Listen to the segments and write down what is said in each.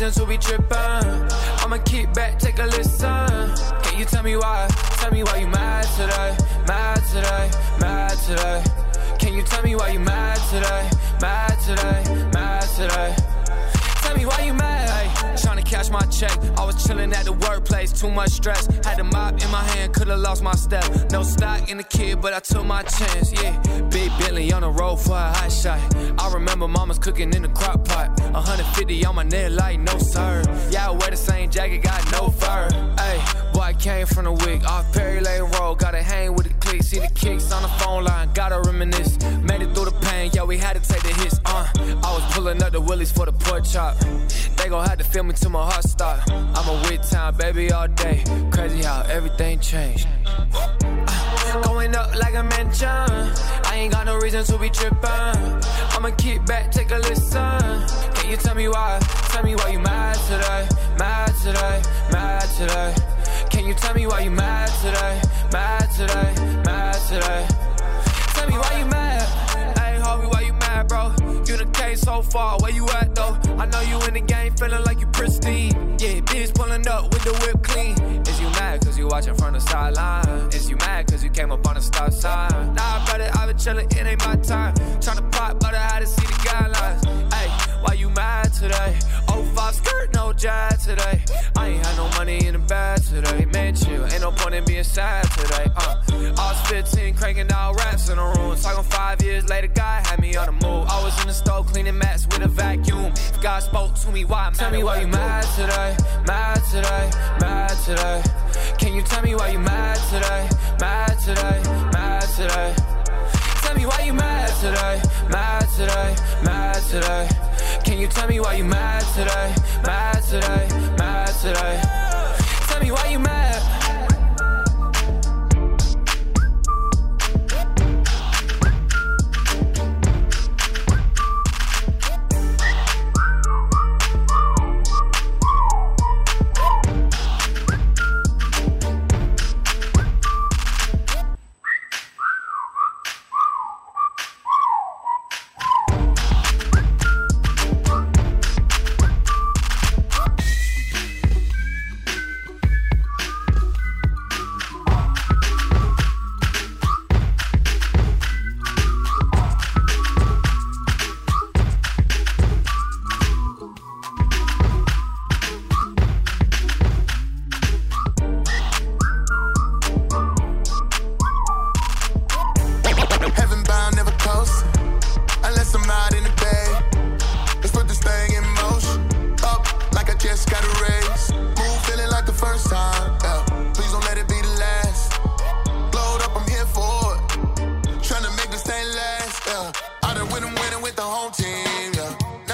reason to be trippin'. I'ma keep back, take a listen. Can you tell me why? Tell me why you mad today, mad today, mad today. Can you tell me why you mad today, mad today, mad today? Tell me why you mad. Ay, tryna cash my check. I was chillin' at the workplace, too much stress. Had a mop in my hand, could've lost my step. No stock in the kid, but I took my chance. Yeah, big Bentley on the road for a hot shot. I remember mama's cooking in the crock pot. 150 on my neck, like no sir. Yeah, I wear the same jacket, got no fur. Hey, boy, I came from the wig off Perry Lane Road. Gotta hang with the clique, see the kicks on the phone line. Gotta reminisce. Made it through the pain, yeah, we had to take the hits. Uh, pulling up the willies for the pork chop. They gon' have to feel me till my heart stop. I'm a with town baby all day. Crazy how everything changed. Uh, going up like a mansion. I ain't got no reason to be trippin'. I'ma keep back, take a listen. Can you tell me why? Tell me why you mad today, mad today, mad today. Can you tell me why you mad today, mad today, mad far, where you at though? I know you in the game, feeling like you pristine. Yeah, bitch pulling up with the whip clean. Is you mad cause you watching from the sideline? Is you mad cause you came up on the stop sign? Nah, brother, I been chillin', it ain't my time. Tryna pop, but I had to see the guidelines. Hey, why you mad today? Oh, five skirt, no jazz today. I ain't had no money in the bag today. Man, chill, ain't no point in being sad today. Uh, I was 15, cranking out raps in the room. Talking five years later, God had me on the move. I was in the stove cleaning mats with a vacuum. If God spoke to me, why? Tell me why you mad today, mad today, mad today. Can you tell me why you mad today, mad today, mad today? Tell me why you mad today, mad today, mad today. Can you tell me why you mad today, mad today, mad today? Tell me why you mad.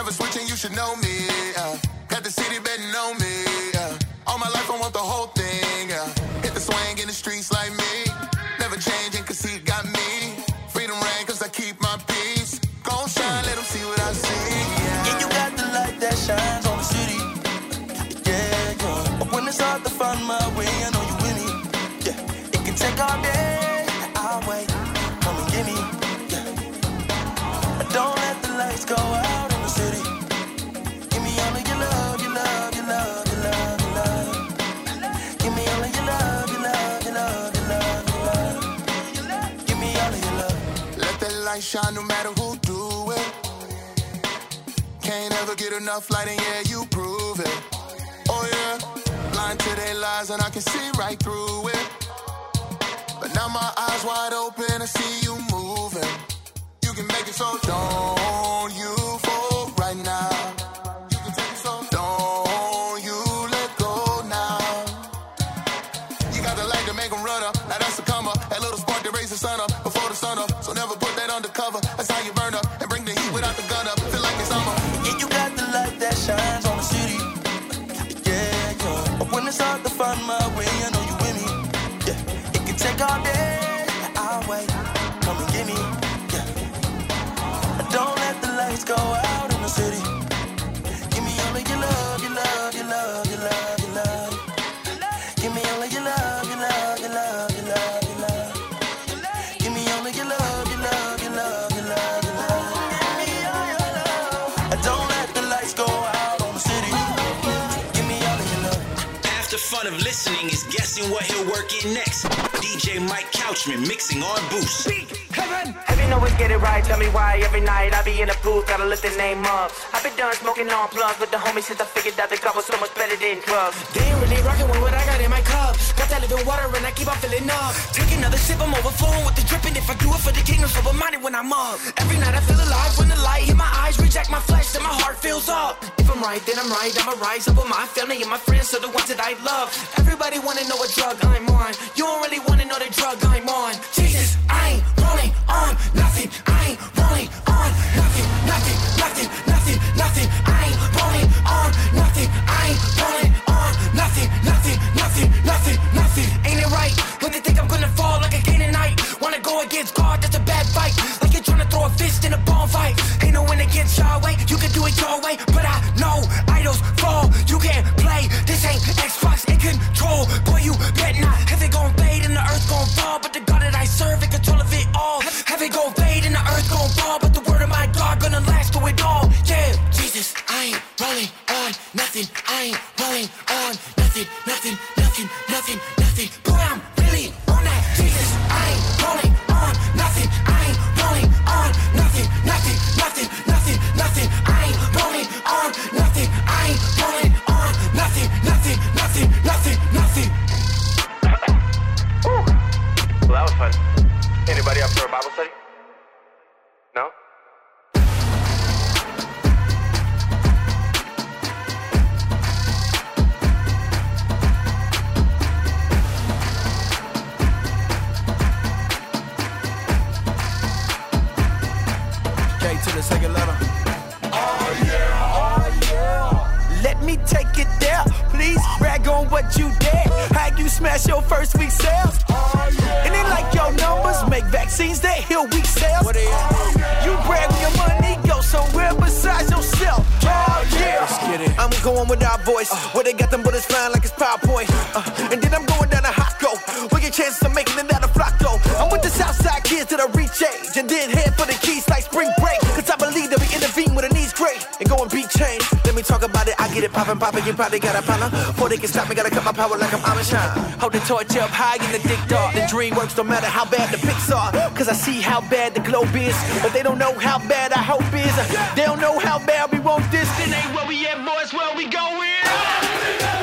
Never switching, you should know me. Yeah. Got the city betting on me. Yeah. All my life, I want the whole thing. Yeah. Hit the swing in the streets like me. Light shine no matter who do it. Can't ever get enough light, and yeah, you prove it. Oh yeah, blind to their lies, and I can see right through it. But now my eyes wide open, I see you moving. You can make it so don't you fall right now. Of listening is guessing what he'll work in next. DJ Mike Couchman mixing on Boost. Heaven. Heavy know we get it right. Tell me why every night I be in the booth, gotta lift the name up. I've been done smoking on plugs with the homies since I figured out the cup was so much better than drugs. They ain't really rocking with what I got in my cup. Keep on filling up. Take another sip, I'm overflowing with the dripping. If I do it for the kingdom, so reminded when I'm up. Every night I feel alive when the light hit my eyes, reject my flesh, then my heart fills up. If I'm right, then I'm right. I'ma rise up with my family and my friends, so the ones that I love. Everybody wanna know what drug I'm on. You don't really wanna know the drug I'm on. Jesus, I ain't rolling on nothing. I ain't rolling on nothing, nothing, nothing, nothing, nothing. Gon' fade and the earth gon' fall, but the word of my God gonna last through it all. Yeah, Jesus, I ain't rolling on nothing. I ain't rolling on nothing, nothing, nothing, nothing, nothing. Boy, I'm really on that. Jesus, I ain't rolling on nothing. I ain't rolling on nothing, nothing, nothing, nothing, nothing. I ain't rolling on nothing. I ain't rolling on nothing, nothing, nothing, nothing, nothing. Well, that was fun. Smash your first week sales. And it like your numbers make vaccines that heal weak cells. You brag when your money go somewhere besides yourself. Oh yeah. I'm going with our voice. Where Head for the keys like spring break. Cause I believe that we intervene with a needs great. And go and beat change. Let me talk about it. I get it poppin', poppin'. You probably got a problem. Before they can stop me, gotta cut my power like I'm Amish. Hold the torch up high in the dick dark. The dream works no matter how bad the pics are. Cause I see how bad the globe is. But they don't know how bad our hope is. They don't know how bad we want this. Then ain't where we at, boys, where we going.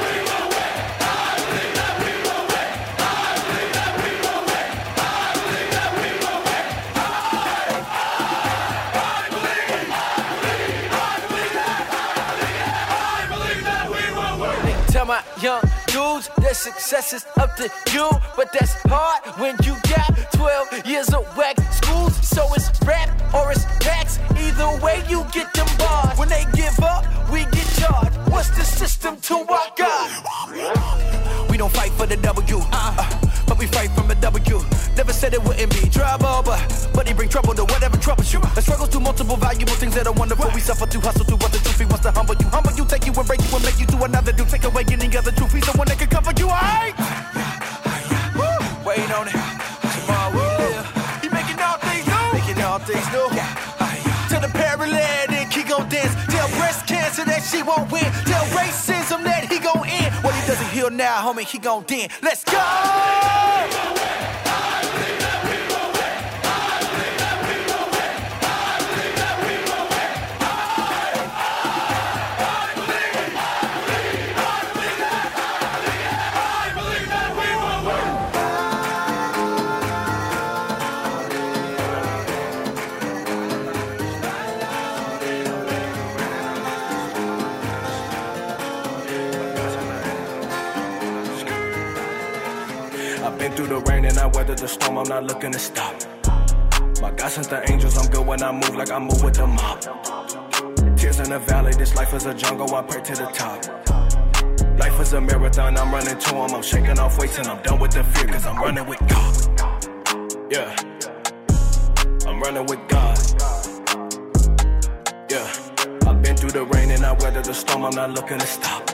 Success is up to you, but that's hard when you got 12 years of whack schools. So it's rap or it's tax. Either way, you get them bars. When they give up, we get charged. What's the system to our God? We don't fight for the W, uh, but we fight from the W. Never said it wouldn't be trouble, but but he bring trouble to whatever troubles you. The struggles to multiple valuable things that are wonderful. We suffer to hustle to what the truth. He wants to humble you, humble you, take you and break you and make you to another dude. Take away any To the paralytic, he gon' dance. Tell breast cancer that she won't win. Tell racism that he gon' end. What he doesn't heal now, homie, he gon' den. Let's go! The rain and I weather the storm, I'm not looking to stop. My God sent the angels, I'm good when I move like I move with the mob. Tears in the valley, this life is a jungle, I pray to the top. Life is a marathon, I'm running to him, I'm shaking off weights and I'm done with the fear, cause I'm running with God. Yeah, I'm running with God. Yeah, I've been through the rain and I weather the storm, I'm not looking to stop.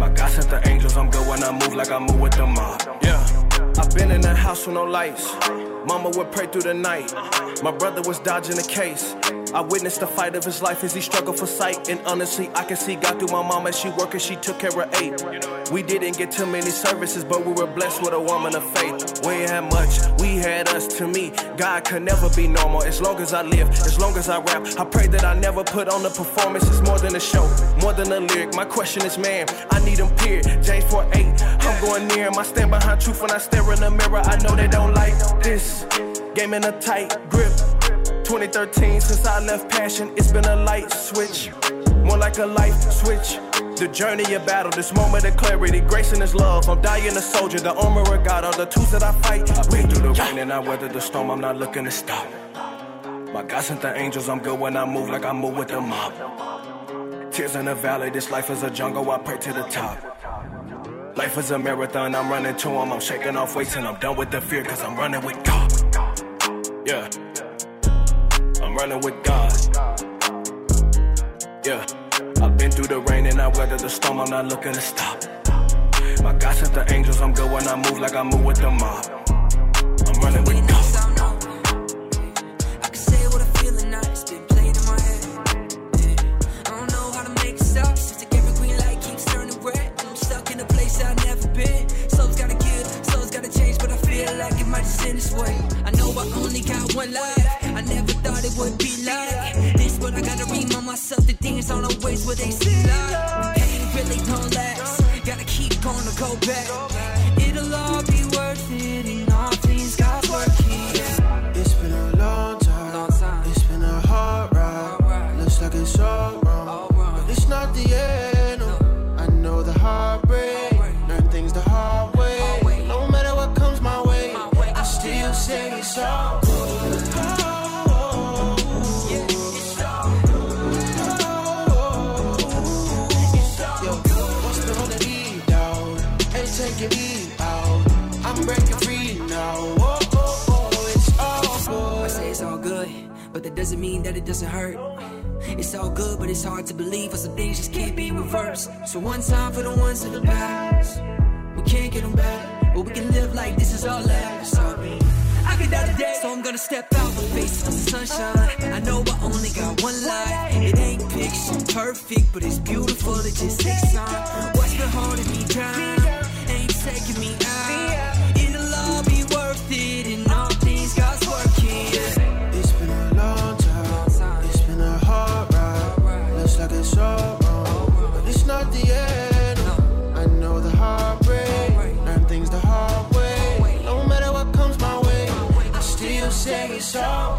My God sent the angels, I'm good when I move like I move with the mob. Yeah. I've been in the house with no lights. Mama would pray through the night. My brother was dodging the case. I witnessed the fight of his life as he struggled for sight. And honestly, I can see God through my mom as she worked and she took care of eight. We didn't get too many services, but we were blessed with a woman of faith. We had much, we had us. To me, God could never be normal. As long as I live, as long as I rap, I pray that I never put on a performance. It's more than a show, more than a lyric. My question is, man, I need him, period. James 4 8. I'm going near him. I stand behind truth when I stare in the mirror. I know they don't like this. Game in a tight grip. 2013, since I left passion, it's been a light switch. More like a life switch. The journey of battle, this moment of clarity, grace and his love. I'm dying a soldier, the armor of God, all the tools that I fight. I've been through the rain and I weather the storm, I'm not looking to stop. My God sent the angels, I'm good when I move like I move with the mob. Tears in the valley, this life is a jungle, I pray to the top. Life is a marathon, I'm running to him, I'm shaking off weights and I'm done with the fear, cause I'm running with God. Yeah. Running with God. Yeah. I've been through the rain and I weathered the storm, I'm not looking to stop. My God sent the angels, I'm good when I move like I move with the mob. Back. Me out. I'm breaking free now. Oh, oh, oh, it's I say it's all good, but that doesn't mean that it doesn't hurt. It's all good, but it's hard to believe, for some things just can't be reversed. So one time for the ones in the past, we can't get them back, but we can live like this is our last. Sorry. I could die today, so I'm gonna step out and face of the sunshine. I know I only got one life. It ain't picture perfect, but it's beautiful. It just takes time. What's been holding me down taking me out. It'll all be worth it, and all things God's working. It's been a long time. It's been a hard ride. Looks like it's all wrong. But it's not the end. I know the heartbreak. Learn things the hard way. No matter what comes my way, I still say it's all